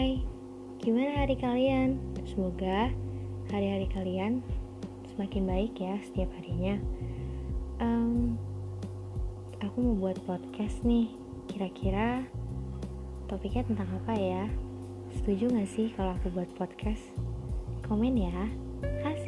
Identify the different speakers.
Speaker 1: Hai, Gimana hari kalian? Semoga hari-hari kalian semakin baik ya setiap harinya. Um, aku mau buat podcast nih. Kira-kira topiknya tentang apa ya? Setuju gak sih kalau aku buat podcast? Komen ya. Kasih.